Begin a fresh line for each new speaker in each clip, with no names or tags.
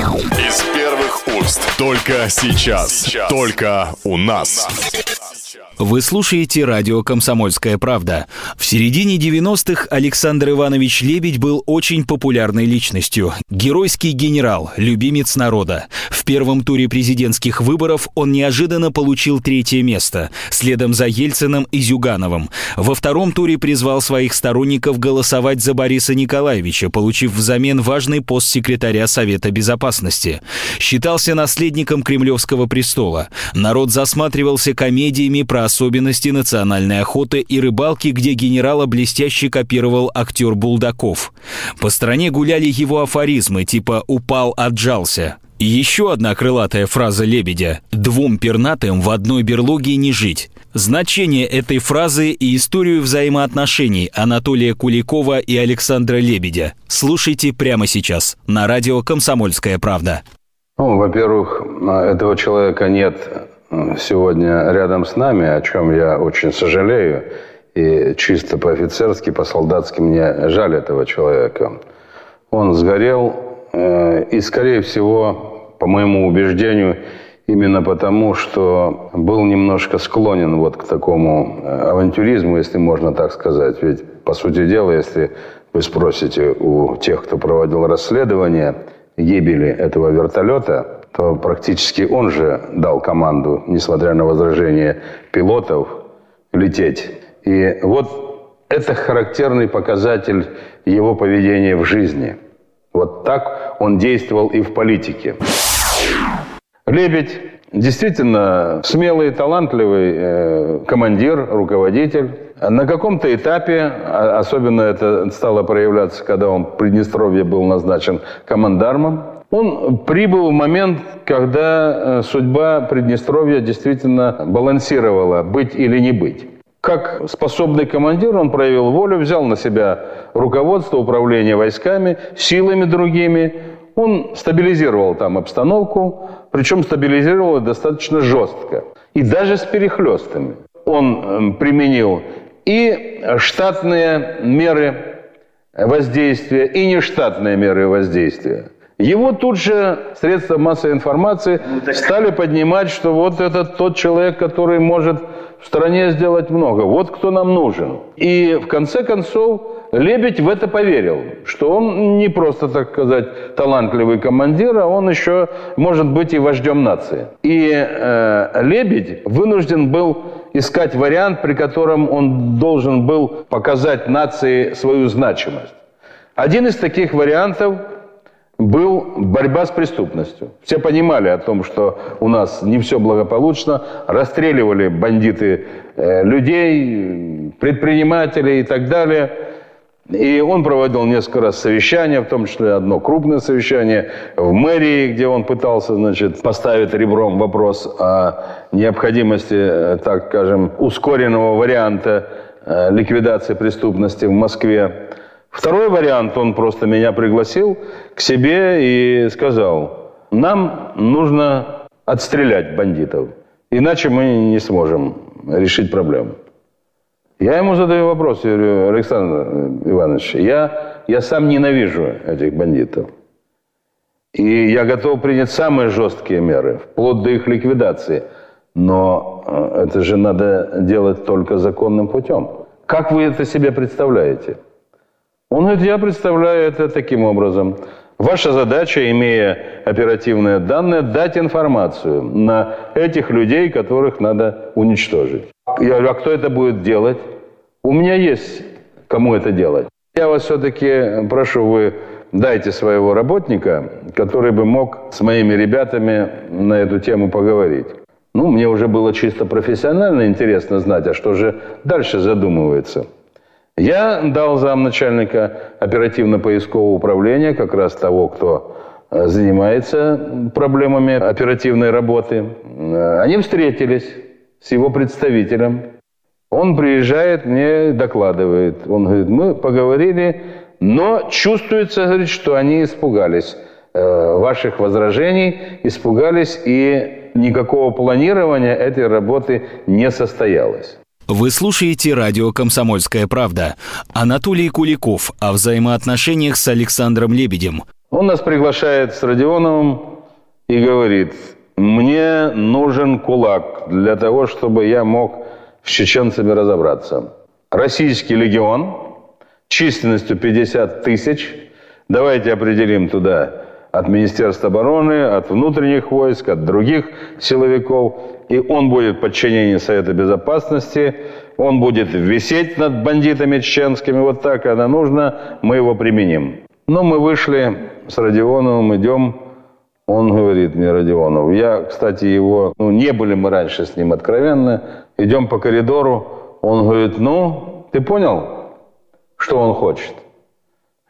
Из первых уст. Только сейчас. сейчас. Только у нас.
Вы слушаете радио «Комсомольская правда». В середине 90-х Александр Иванович Лебедь был очень популярной личностью. Геройский генерал, любимец народа. В первом туре президентских выборов он неожиданно получил третье место, следом за Ельциным и Зюгановым. Во втором туре призвал своих сторонников голосовать за Бориса Николаевича, получив взамен важный пост секретаря Совета Безопасности. Считался наследником Кремлевского престола. Народ засматривался комедиями про особенности национальной охоты и рыбалки, где генерала блестяще копировал актер Булдаков. По стране гуляли его афоризмы типа «упал, отжался». Еще одна крылатая фраза Лебедя «двум пернатым в одной берлоге не жить». Значение этой фразы и историю взаимоотношений Анатолия Куликова и Александра Лебедя слушайте прямо сейчас на радио «Комсомольская правда».
Ну, во-первых, этого человека нет сегодня рядом с нами, о чем я очень сожалею. И чисто по-офицерски, по-солдатски мне жаль этого человека. Он сгорел, э, и, скорее всего, по моему убеждению, именно потому, что был немножко склонен вот к такому э, авантюризму, если можно так сказать. Ведь, по сути дела, если вы спросите у тех, кто проводил расследование гибели этого вертолета, то практически он же дал команду, несмотря на возражения пилотов, лететь. И вот это характерный показатель его поведения в жизни. Вот так он действовал и в политике. Лебедь действительно смелый, талантливый э, командир, руководитель. На каком-то этапе, а, особенно это стало проявляться, когда он в Приднестровье был назначен командармом, он прибыл в момент, когда э, судьба Приднестровья действительно балансировала, быть или не быть. Как способный командир он проявил волю, взял на себя руководство, управление войсками, силами другими. Он стабилизировал там обстановку, причем стабилизировал достаточно жестко. И даже с перехлестами. Он эм, применил и штатные меры воздействия, и нештатные меры воздействия. Его тут же средства массовой информации ну, стали поднимать, что вот это тот человек, который может в стране сделать много. Вот кто нам нужен. И в конце концов Лебедь в это поверил, что он не просто, так сказать, талантливый командир, а он еще может быть и вождем нации. И э, Лебедь вынужден был искать вариант, при котором он должен был показать нации свою значимость. Один из таких вариантов был борьба с преступностью. Все понимали о том, что у нас не все благополучно. Расстреливали бандиты э, людей, предпринимателей и так далее. И он проводил несколько раз совещания, в том числе одно крупное совещание в мэрии, где он пытался значит, поставить ребром вопрос о необходимости, э, так скажем, ускоренного варианта э, ликвидации преступности в Москве. Второй вариант, он просто меня пригласил к себе и сказал, нам нужно отстрелять бандитов, иначе мы не сможем решить проблему. Я ему задаю вопрос, я говорю, Александр Иванович, я, я сам ненавижу этих бандитов. И я готов принять самые жесткие меры, вплоть до их ликвидации. Но э, это же надо делать только законным путем. Как вы это себе представляете? Он говорит, я представляю это таким образом. Ваша задача, имея оперативные данные, дать информацию на этих людей, которых надо уничтожить. Я говорю, а кто это будет делать? У меня есть кому это делать. Я вас все-таки прошу, вы дайте своего работника, который бы мог с моими ребятами на эту тему поговорить. Ну, мне уже было чисто профессионально интересно знать, а что же дальше задумывается. Я дал замначальника оперативно-поискового управления, как раз того, кто э, занимается проблемами оперативной работы. Э, они встретились с его представителем. Он приезжает, мне докладывает. Он говорит, мы поговорили, но чувствуется, говорит, что они испугались э, ваших возражений, испугались, и никакого планирования этой работы не состоялось.
Вы слушаете радио «Комсомольская правда». Анатолий Куликов о взаимоотношениях с Александром Лебедем.
Он нас приглашает с Родионовым и говорит, мне нужен кулак для того, чтобы я мог с чеченцами разобраться. Российский легион численностью 50 тысяч. Давайте определим туда от Министерства обороны, от внутренних войск, от других силовиков. И он будет в подчинении Совета Безопасности, он будет висеть над бандитами чеченскими, вот так это нужно, мы его применим. Но мы вышли с Родионовым, идем, он говорит мне, Родионов, я, кстати, его, ну, не были мы раньше с ним откровенны, идем по коридору, он говорит, ну, ты понял, что он хочет?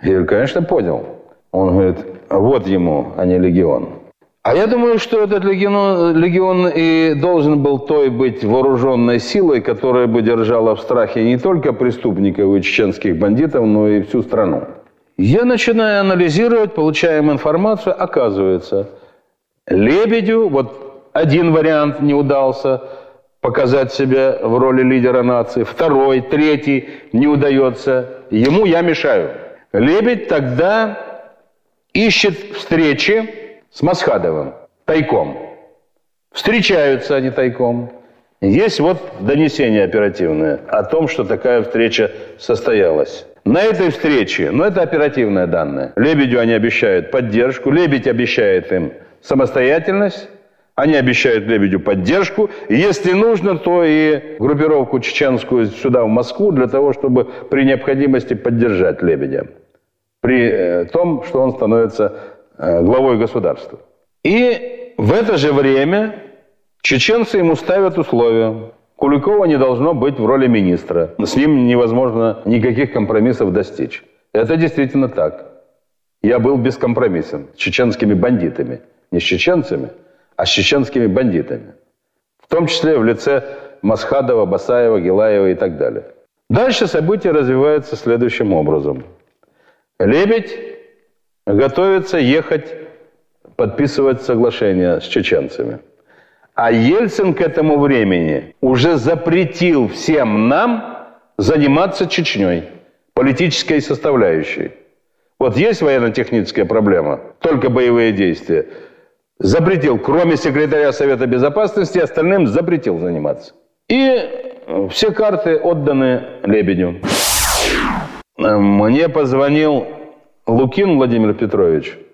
Я говорю, конечно, понял. Он говорит, вот ему, а не легион. А я думаю, что этот легион, легион и должен был той быть вооруженной силой, которая бы держала в страхе не только преступников и чеченских бандитов, но и всю страну. Я начинаю анализировать, получаем информацию, оказывается, Лебедю, вот один вариант не удался показать себя в роли лидера нации, второй, третий не удается, ему я мешаю. Лебедь тогда ищет встречи с Масхадовым тайком. Встречаются они тайком. Есть вот донесение оперативное о том, что такая встреча состоялась. На этой встрече, ну это оперативное данное, Лебедю они обещают поддержку, Лебедь обещает им самостоятельность, они обещают Лебедю поддержку. И если нужно, то и группировку чеченскую сюда, в Москву, для того, чтобы при необходимости поддержать Лебедя. При э, том, что он становится э, главой государства. И в это же время чеченцы ему ставят условия. Куликова не должно быть в роли министра. С ним невозможно никаких компромиссов достичь. Это действительно так. Я был бескомпромиссен с чеченскими бандитами. Не с чеченцами, а с чеченскими бандитами. В том числе в лице Масхадова, Басаева, Гилаева и так далее. Дальше события развиваются следующим образом. Лебедь готовится ехать подписывать соглашение с чеченцами – а Ельцин к этому времени уже запретил всем нам заниматься Чечней, политической составляющей. Вот есть военно-техническая проблема, только боевые действия. Запретил, кроме секретаря Совета Безопасности, остальным запретил заниматься. И все карты отданы Лебедю. Мне позвонил Лукин Владимир Петрович –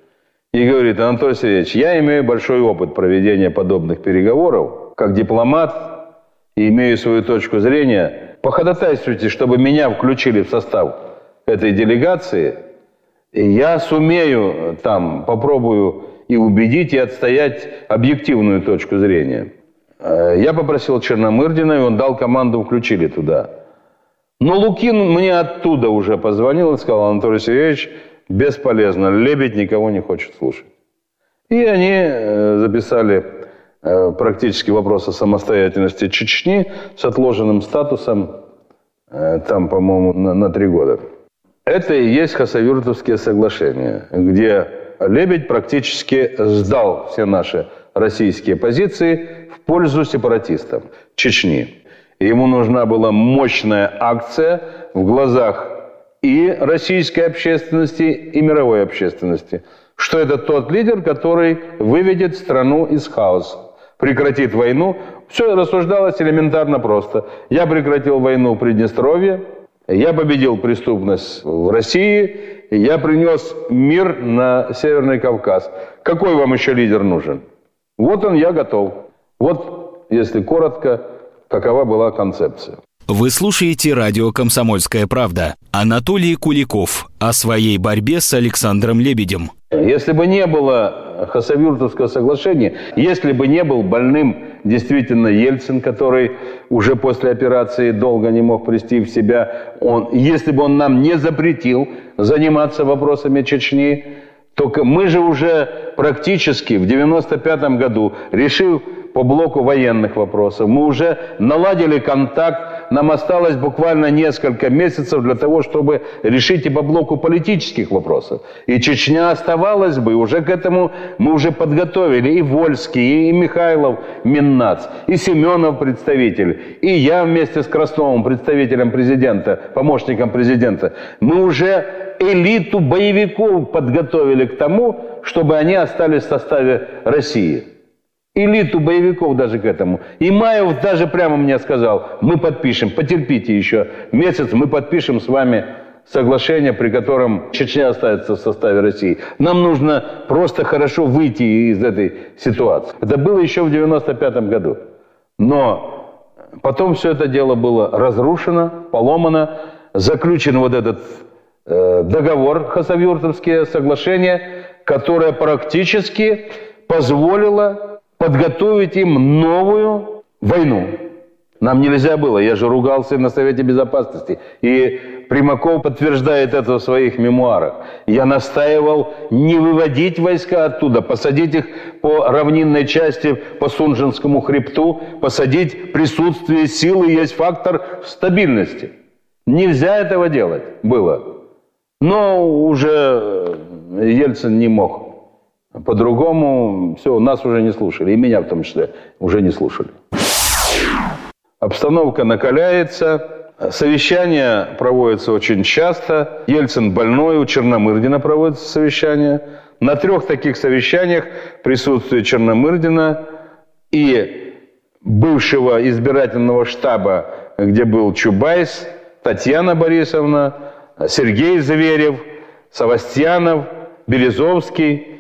и говорит, Анатолий Сергеевич, я имею большой опыт проведения подобных переговоров, как дипломат, и имею свою точку зрения. Походатайствуйте, чтобы меня включили в состав этой делегации, и я сумею там, попробую и убедить, и отстоять объективную точку зрения. Э, я попросил Черномырдина, и он дал команду, включили туда. Но Лукин мне оттуда уже позвонил и сказал, Анатолий Сергеевич, Бесполезно. Лебедь никого не хочет слушать. И они э, записали э, практически вопрос о самостоятельности Чечни с отложенным статусом, э, там, по-моему, на, на три года. Это и есть Хасавюртовские соглашения, где Лебедь практически сдал все наши российские позиции в пользу сепаратистам Чечни. Ему нужна была мощная акция в глазах и российской общественности, и мировой общественности, что это тот лидер, который выведет страну из хаоса, прекратит войну. Все рассуждалось элементарно просто. Я прекратил войну в Приднестровье, я победил преступность в России, я принес мир на Северный Кавказ. Какой вам еще лидер нужен? Вот он, я готов. Вот, если коротко, какова была концепция.
Вы слушаете радио «Комсомольская правда». Анатолий Куликов о своей борьбе с Александром Лебедем.
Если бы не было Хасавюртовского соглашения, если бы не был больным действительно Ельцин, который уже после операции долго не мог прийти в себя, он, если бы он нам не запретил заниматься вопросами Чечни, то мы же уже практически в 95 году, решив по блоку военных вопросов, мы уже наладили контакт нам осталось буквально несколько месяцев для того, чтобы решить и по блоку политических вопросов. И Чечня оставалась бы, уже к этому мы уже подготовили и Вольский, и Михайлов Миннац, и Семенов представитель, и я вместе с Красновым, представителем президента, помощником президента. Мы уже элиту боевиков подготовили к тому, чтобы они остались в составе России. Элиту боевиков даже к этому. И Маев даже прямо мне сказал, мы подпишем, потерпите еще месяц, мы подпишем с вами соглашение, при котором Чечня останется в составе России. Нам нужно просто хорошо выйти из этой ситуации. Это было еще в 95 году. Но потом все это дело было разрушено, поломано, заключен вот этот э, договор Хасавюртовское соглашение, которое практически позволило подготовить им новую войну. Нам нельзя было, я же ругался на Совете Безопасности. И Примаков подтверждает это в своих мемуарах. Я настаивал не выводить войска оттуда, посадить их по равнинной части, по Сунжинскому хребту, посадить присутствие силы, есть фактор стабильности. Нельзя этого делать было. Но уже Ельцин не мог. По-другому, все, нас уже не слушали, и меня в том числе уже не слушали. Обстановка накаляется, Совещания проводятся очень часто. Ельцин больной, у Черномырдина проводится совещание. На трех таких совещаниях присутствует Черномырдина и бывшего избирательного штаба, где был Чубайс, Татьяна Борисовна, Сергей Зверев, Савастьянов, Березовский.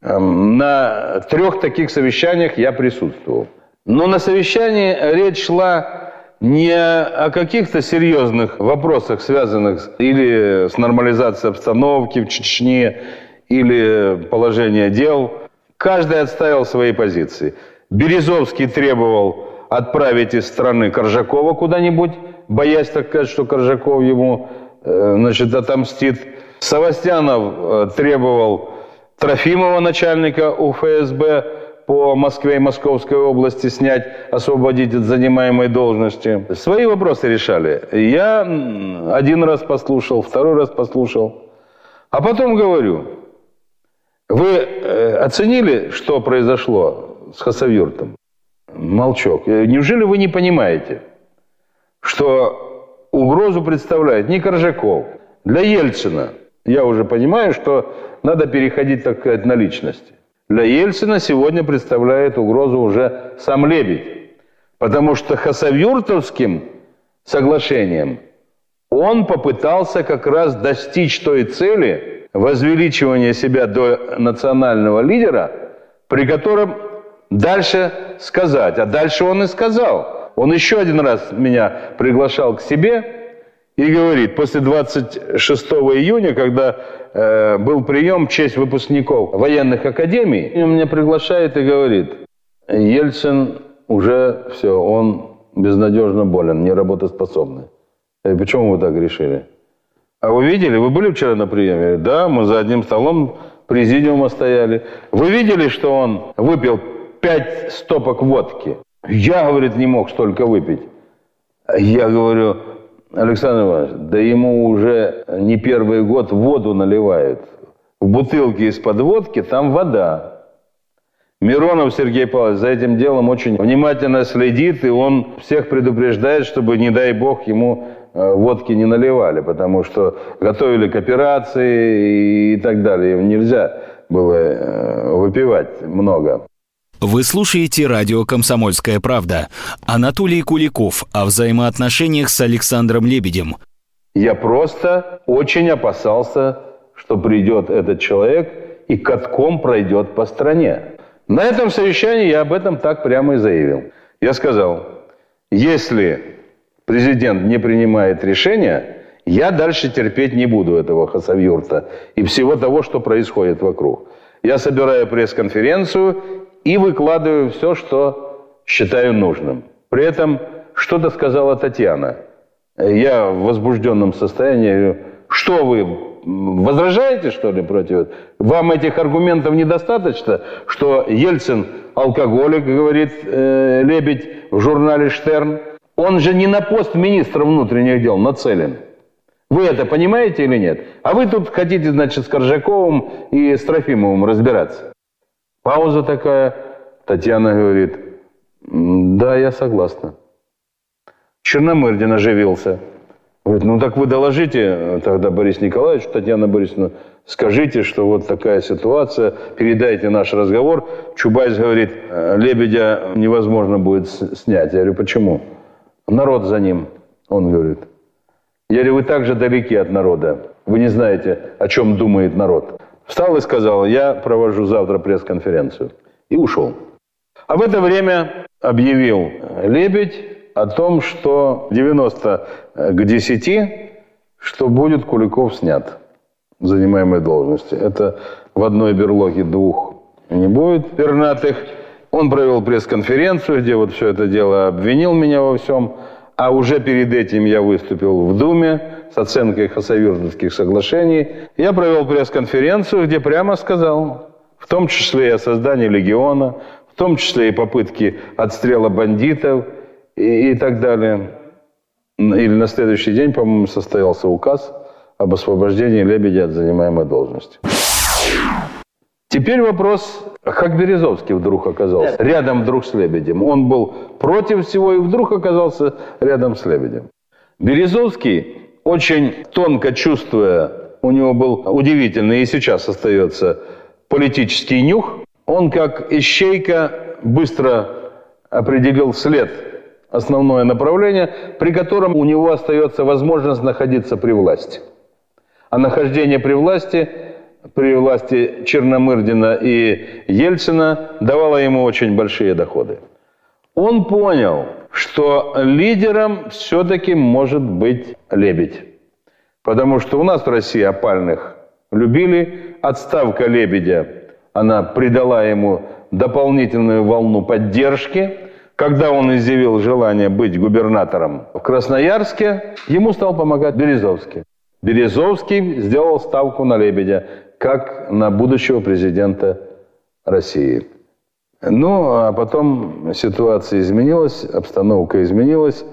Эм, на трех таких совещаниях я присутствовал. Но на совещании речь шла не о каких-то серьезных вопросах, связанных или с нормализацией обстановки в Чечне, или положение дел. Каждый отставил свои позиции. Березовский требовал отправить из страны Коржакова куда-нибудь, боясь, так сказать, что Коржаков ему э, значит, отомстит. Савастьянов э, требовал Трофимова, начальника УФСБ, по Москве и Московской области снять, освободить от занимаемой должности. Свои вопросы решали. Я один раз послушал, второй раз послушал. А потом говорю, вы э, оценили, что произошло с Хасавюртом? Молчок. «Э, неужели вы не понимаете, что угрозу представляет не Коржаков? Для Ельцина я уже понимаю, что надо переходить, так сказать, на личности. Для Ельцина сегодня представляет угрозу уже сам Лебедь. Потому что Хасавюртовским соглашением он попытался как раз достичь той цели возвеличивания себя до национального лидера, при котором дальше сказать. А дальше он и сказал. Он еще один раз меня приглашал к себе и говорит, после 26 июня, когда э, был прием в честь выпускников военных академий, он меня приглашает и говорит, Ельцин уже все, он безнадежно болен, неработоспособный. Я говорю, почему вы так решили? А вы видели, вы были вчера на приеме? Говорю, да, мы за одним столом президиума стояли. Вы видели, что он выпил пять стопок водки? Я, говорит, не мог столько выпить. Я говорю, Александр Иванович, да ему уже не первый год воду наливают. В бутылке из-под водки там вода. Миронов Сергей Павлович за этим делом очень внимательно следит, и он всех предупреждает, чтобы, не дай бог, ему э, водки не наливали, потому что готовили к операции и так далее. Нельзя было э, выпивать много.
Вы слушаете радио «Комсомольская правда». Анатолий Куликов о взаимоотношениях с Александром Лебедем.
Я просто очень опасался, что придет этот человек и катком пройдет по стране. На этом совещании я об этом так прямо и заявил. Я сказал, если президент не принимает решения, я дальше терпеть не буду этого Хасавюрта и всего того, что происходит вокруг. Я собираю пресс-конференцию и выкладываю все, что считаю нужным. При этом что-то сказала Татьяна. Я в возбужденном состоянии что вы возражаете, что ли, против? Вам этих аргументов недостаточно, что Ельцин алкоголик, говорит э, Лебедь в журнале «Штерн». Он же не на пост министра внутренних дел нацелен. Вы это понимаете или нет? А вы тут хотите, значит, с Коржаковым и с Трофимовым разбираться. Пауза такая. Татьяна говорит, да, я согласна. Черномырдин оживился. Говорит, ну так вы доложите э, тогда Борис Николаевич, Татьяна Борисовна, скажите, что вот такая ситуация, передайте наш разговор. Чубайс говорит, «Э, Лебедя невозможно будет снять. Я говорю, почему? Народ за ним, он говорит. Я говорю, вы также далеки от народа. Вы не знаете, о чем думает народ. Встал и сказал, я провожу завтра пресс-конференцию. И ушел. А в это время объявил Лебедь о том, что 90 к 10, что будет Куликов снят занимаемой должности. Это в одной берлоге двух не будет пернатых. Он провел пресс-конференцию, где вот все это дело обвинил меня во всем. А уже перед этим я выступил в Думе с оценкой хасавюртовских соглашений. Я провел пресс-конференцию, где прямо сказал, в том числе и о создании легиона, в том числе и попытки отстрела бандитов – и, и так далее. Или на следующий день, по-моему, состоялся указ об освобождении Лебедя от занимаемой должности. Теперь вопрос, как Березовский вдруг оказался рядом вдруг с Лебедем. Он был против всего и вдруг оказался рядом с Лебедем. Березовский, очень тонко чувствуя, у него был удивительный и сейчас остается политический нюх, он как ищейка быстро определил след основное направление, при котором у него остается возможность находиться при власти. А нахождение при власти, при власти Черномырдина и Ельцина давало ему очень большие доходы. Он понял, что лидером все-таки может быть Лебедь. Потому что у нас в России опальных любили. Отставка Лебедя, она придала ему дополнительную волну поддержки – когда он изъявил желание быть губернатором в Красноярске, ему стал помогать Березовский. Березовский сделал ставку на Лебедя, как на будущего президента России. Ну, а потом ситуация изменилась, обстановка изменилась.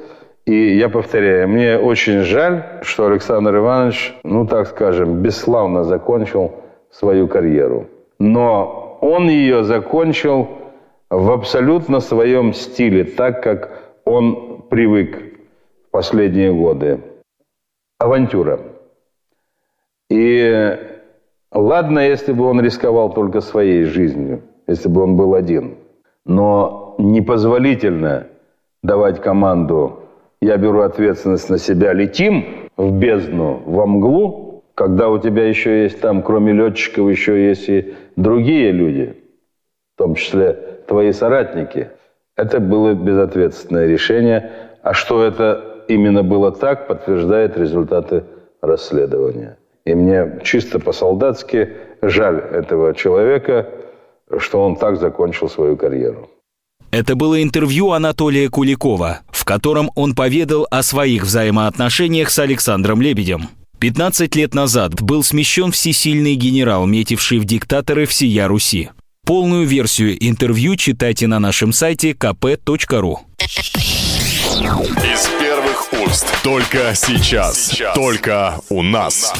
И я повторяю, мне очень жаль, что Александр Иванович, ну так скажем, бесславно закончил свою карьеру. Но он ее закончил в абсолютно своем стиле, так как он привык в последние годы. Авантюра. И ладно, если бы он рисковал только своей жизнью, если бы он был один. Но непозволительно давать команду «я беру ответственность на себя, летим в бездну, во мглу», когда у тебя еще есть там, кроме летчиков, еще есть и другие люди, в том числе твои соратники. Это было безответственное решение. А что это именно было так, подтверждает результаты расследования. И мне чисто по-солдатски жаль этого человека, что он так закончил свою карьеру.
Это было интервью Анатолия Куликова, в котором он поведал о своих взаимоотношениях с Александром Лебедем. 15 лет назад был смещен всесильный генерал, метивший в диктаторы всея Руси. Полную версию интервью читайте на нашем сайте kp.ru.
Из первых уст. Только сейчас. сейчас. Только у нас.